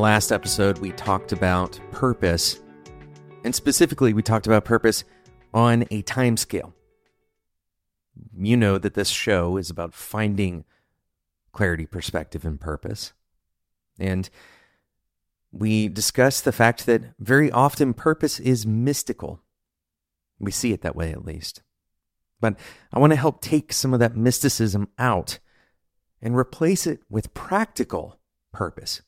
last episode, we talked about purpose, and specifically, we talked about purpose on a time scale. You know that this show is about finding clarity, perspective, and purpose. And we discussed the fact that very often purpose is mystical. We see it that way, at least. But I want to help take some of that mysticism out and replace it with practical purpose.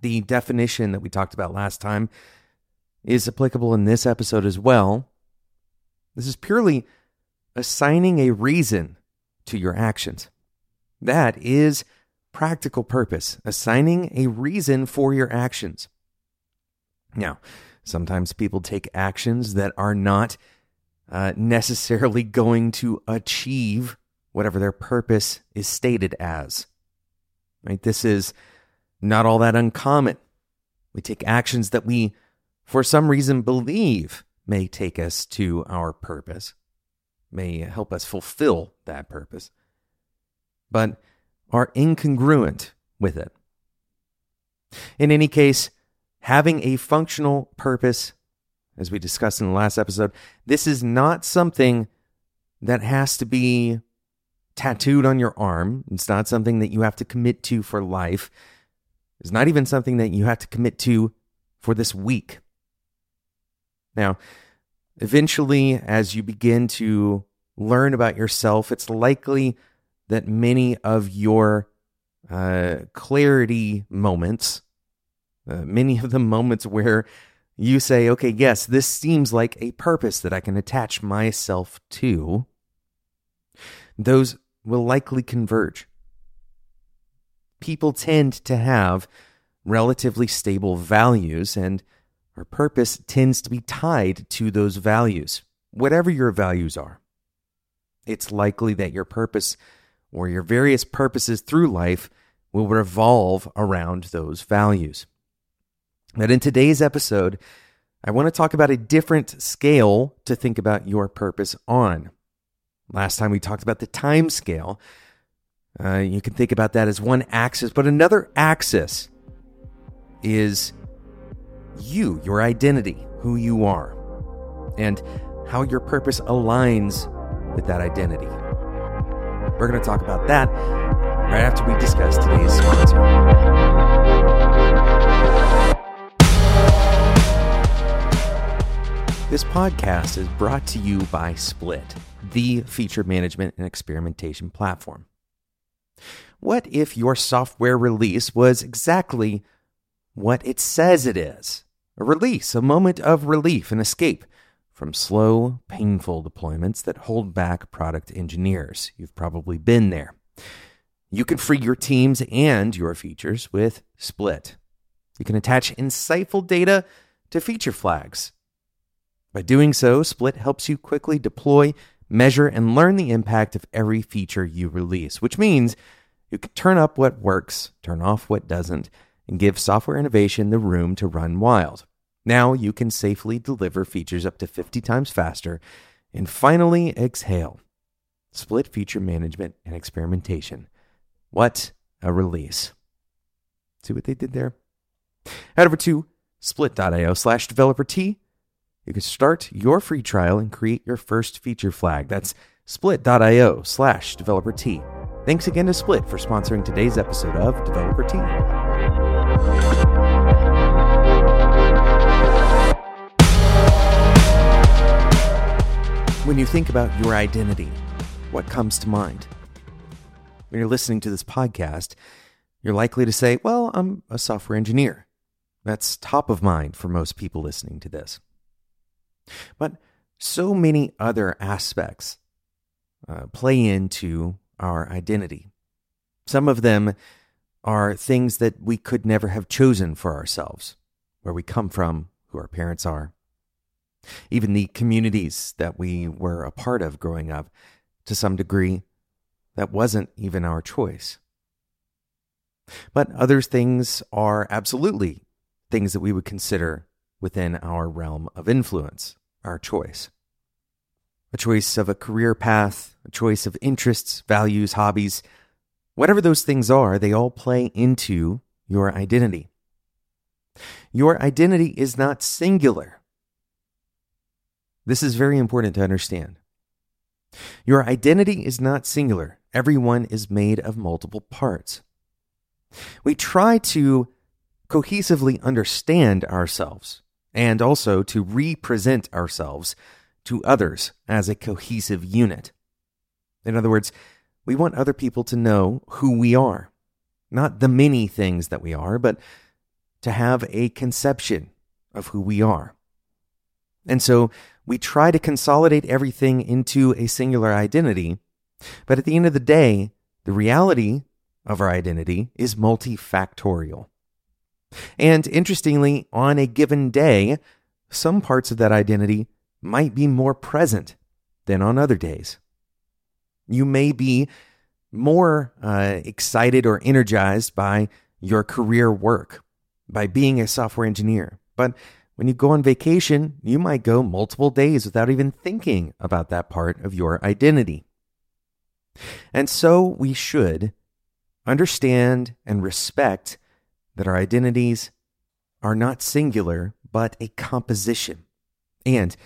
The definition that we talked about last time is applicable in this episode as well. This is purely assigning a reason to your actions. That is practical purpose, assigning a reason for your actions. Now, sometimes people take actions that are not uh, necessarily going to achieve whatever their purpose is stated as. Right? This is not all that uncommon. We take actions that we, for some reason, believe may take us to our purpose, may help us fulfill that purpose, but are incongruent with it. In any case, having a functional purpose, as we discussed in the last episode, this is not something that has to be tattooed on your arm. It's not something that you have to commit to for life. It's not even something that you have to commit to for this week. Now, eventually, as you begin to learn about yourself, it's likely that many of your uh, clarity moments, uh, many of the moments where you say, okay, yes, this seems like a purpose that I can attach myself to, those will likely converge. People tend to have relatively stable values, and our purpose tends to be tied to those values, whatever your values are. It's likely that your purpose or your various purposes through life will revolve around those values. But in today's episode, I want to talk about a different scale to think about your purpose on. Last time we talked about the time scale. Uh, you can think about that as one axis, but another axis is you, your identity, who you are, and how your purpose aligns with that identity. We're going to talk about that right after we discuss today's sponsor. This podcast is brought to you by Split the feature management and experimentation platform. What if your software release was exactly what it says it is? A release, a moment of relief and escape from slow, painful deployments that hold back product engineers. You've probably been there. You can free your teams and your features with Split. You can attach insightful data to feature flags. By doing so, Split helps you quickly deploy measure, and learn the impact of every feature you release, which means you can turn up what works, turn off what doesn't, and give software innovation the room to run wild. Now you can safely deliver features up to 50 times faster and finally exhale. Split feature management and experimentation. What a release. See what they did there? Head over to split.io slash developer tea you can start your free trial and create your first feature flag. That's split.io slash developer tea. Thanks again to Split for sponsoring today's episode of Developer Tea. When you think about your identity, what comes to mind? When you're listening to this podcast, you're likely to say, Well, I'm a software engineer. That's top of mind for most people listening to this. But so many other aspects uh, play into our identity. Some of them are things that we could never have chosen for ourselves, where we come from, who our parents are, even the communities that we were a part of growing up to some degree, that wasn't even our choice. But other things are absolutely things that we would consider within our realm of influence, our choice. A choice of a career path, a choice of interests, values, hobbies, whatever those things are, they all play into your identity. Your identity is not singular. This is very important to understand. Your identity is not singular. Everyone is made of multiple parts. We try to cohesively understand ourselves and also to represent ourselves to others as a cohesive unit. In other words, we want other people to know who we are, not the many things that we are, but to have a conception of who we are. And so we try to consolidate everything into a singular identity, but at the end of the day, the reality of our identity is multifactorial. And interestingly, on a given day, some parts of that identity might be more present than on other days. You may be more uh, excited or energized by your career work, by being a software engineer. But when you go on vacation, you might go multiple days without even thinking about that part of your identity. And so we should understand and respect that our identities are not singular, but a composition, and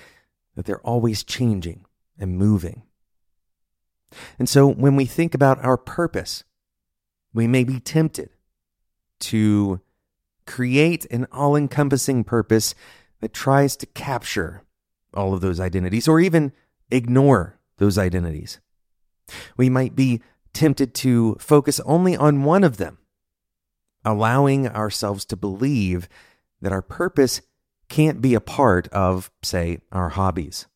that they're always changing and moving. And so when we think about our purpose, we may be tempted to create an all encompassing purpose that tries to capture all of those identities or even ignore those identities. We might be tempted to focus only on one of them, allowing ourselves to believe that our purpose can't be a part of, say, our hobbies,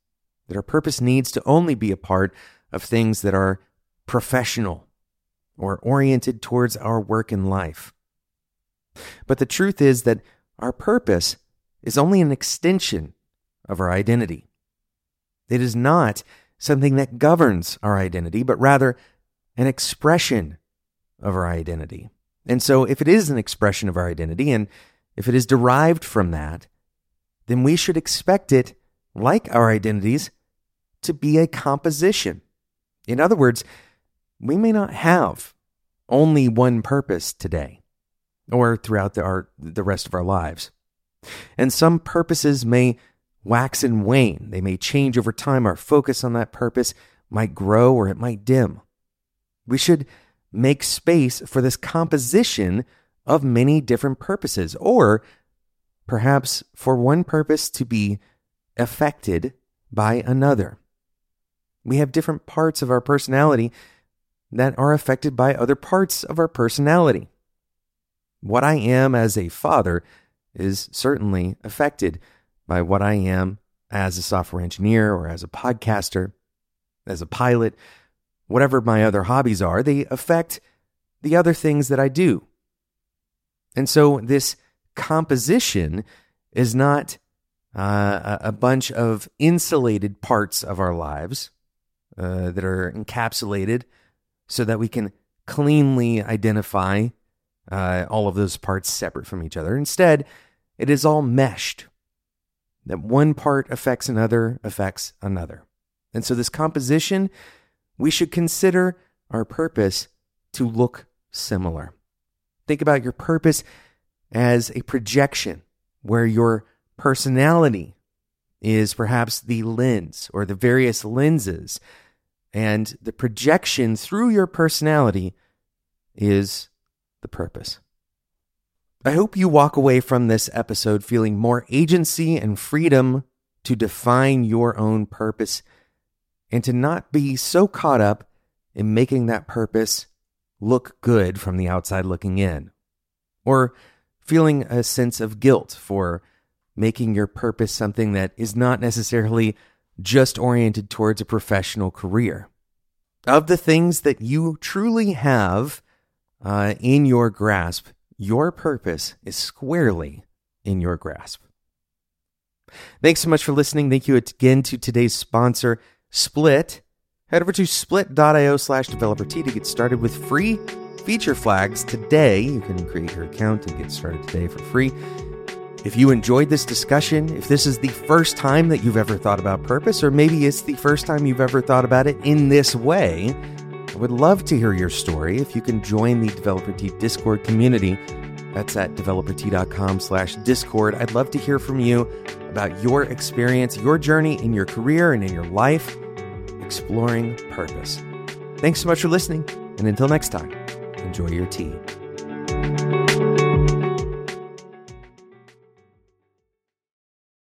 that our purpose needs to only be a part of things that are professional or oriented towards our work in life. But the truth is that our purpose is only an extension of our identity. It is not something that governs our identity, but rather an expression of our identity. And so, if it is an expression of our identity, and if it is derived from that, then we should expect it, like our identities, to be a composition. In other words, we may not have only one purpose today or throughout the, our, the rest of our lives. And some purposes may wax and wane. They may change over time. Our focus on that purpose might grow or it might dim. We should make space for this composition of many different purposes, or perhaps for one purpose to be affected by another. We have different parts of our personality that are affected by other parts of our personality. What I am as a father is certainly affected by what I am as a software engineer or as a podcaster, as a pilot, whatever my other hobbies are, they affect the other things that I do. And so this composition is not uh, a bunch of insulated parts of our lives uh, that are encapsulated so that we can cleanly identify uh, all of those parts separate from each other. Instead, it is all meshed. That one part affects another, affects another. And so, this composition, we should consider our purpose to look similar. Think about your purpose as a projection where your personality is perhaps the lens or the various lenses, and the projection through your personality is the purpose. I hope you walk away from this episode feeling more agency and freedom to define your own purpose and to not be so caught up in making that purpose look good from the outside looking in, or feeling a sense of guilt for making your purpose something that is not necessarily just oriented towards a professional career. Of the things that you truly have uh, in your grasp, your purpose is squarely in your grasp. Thanks so much for listening. Thank you again to today's sponsor, Split. Head over to split.io slash developer tea to get started with free feature flags today. You can create your account and get started today for free. If you enjoyed this discussion, if this is the first time that you've ever thought about purpose, or maybe it's the first time you've ever thought about it in this way, I would love to hear your story. If you can join the Developer Tea Discord community, That's at developertea.com slash discord. I'd love to hear from you about your experience, your journey in your career and in your life, exploring purpose. Thanks so much for listening. And until next time, enjoy your tea.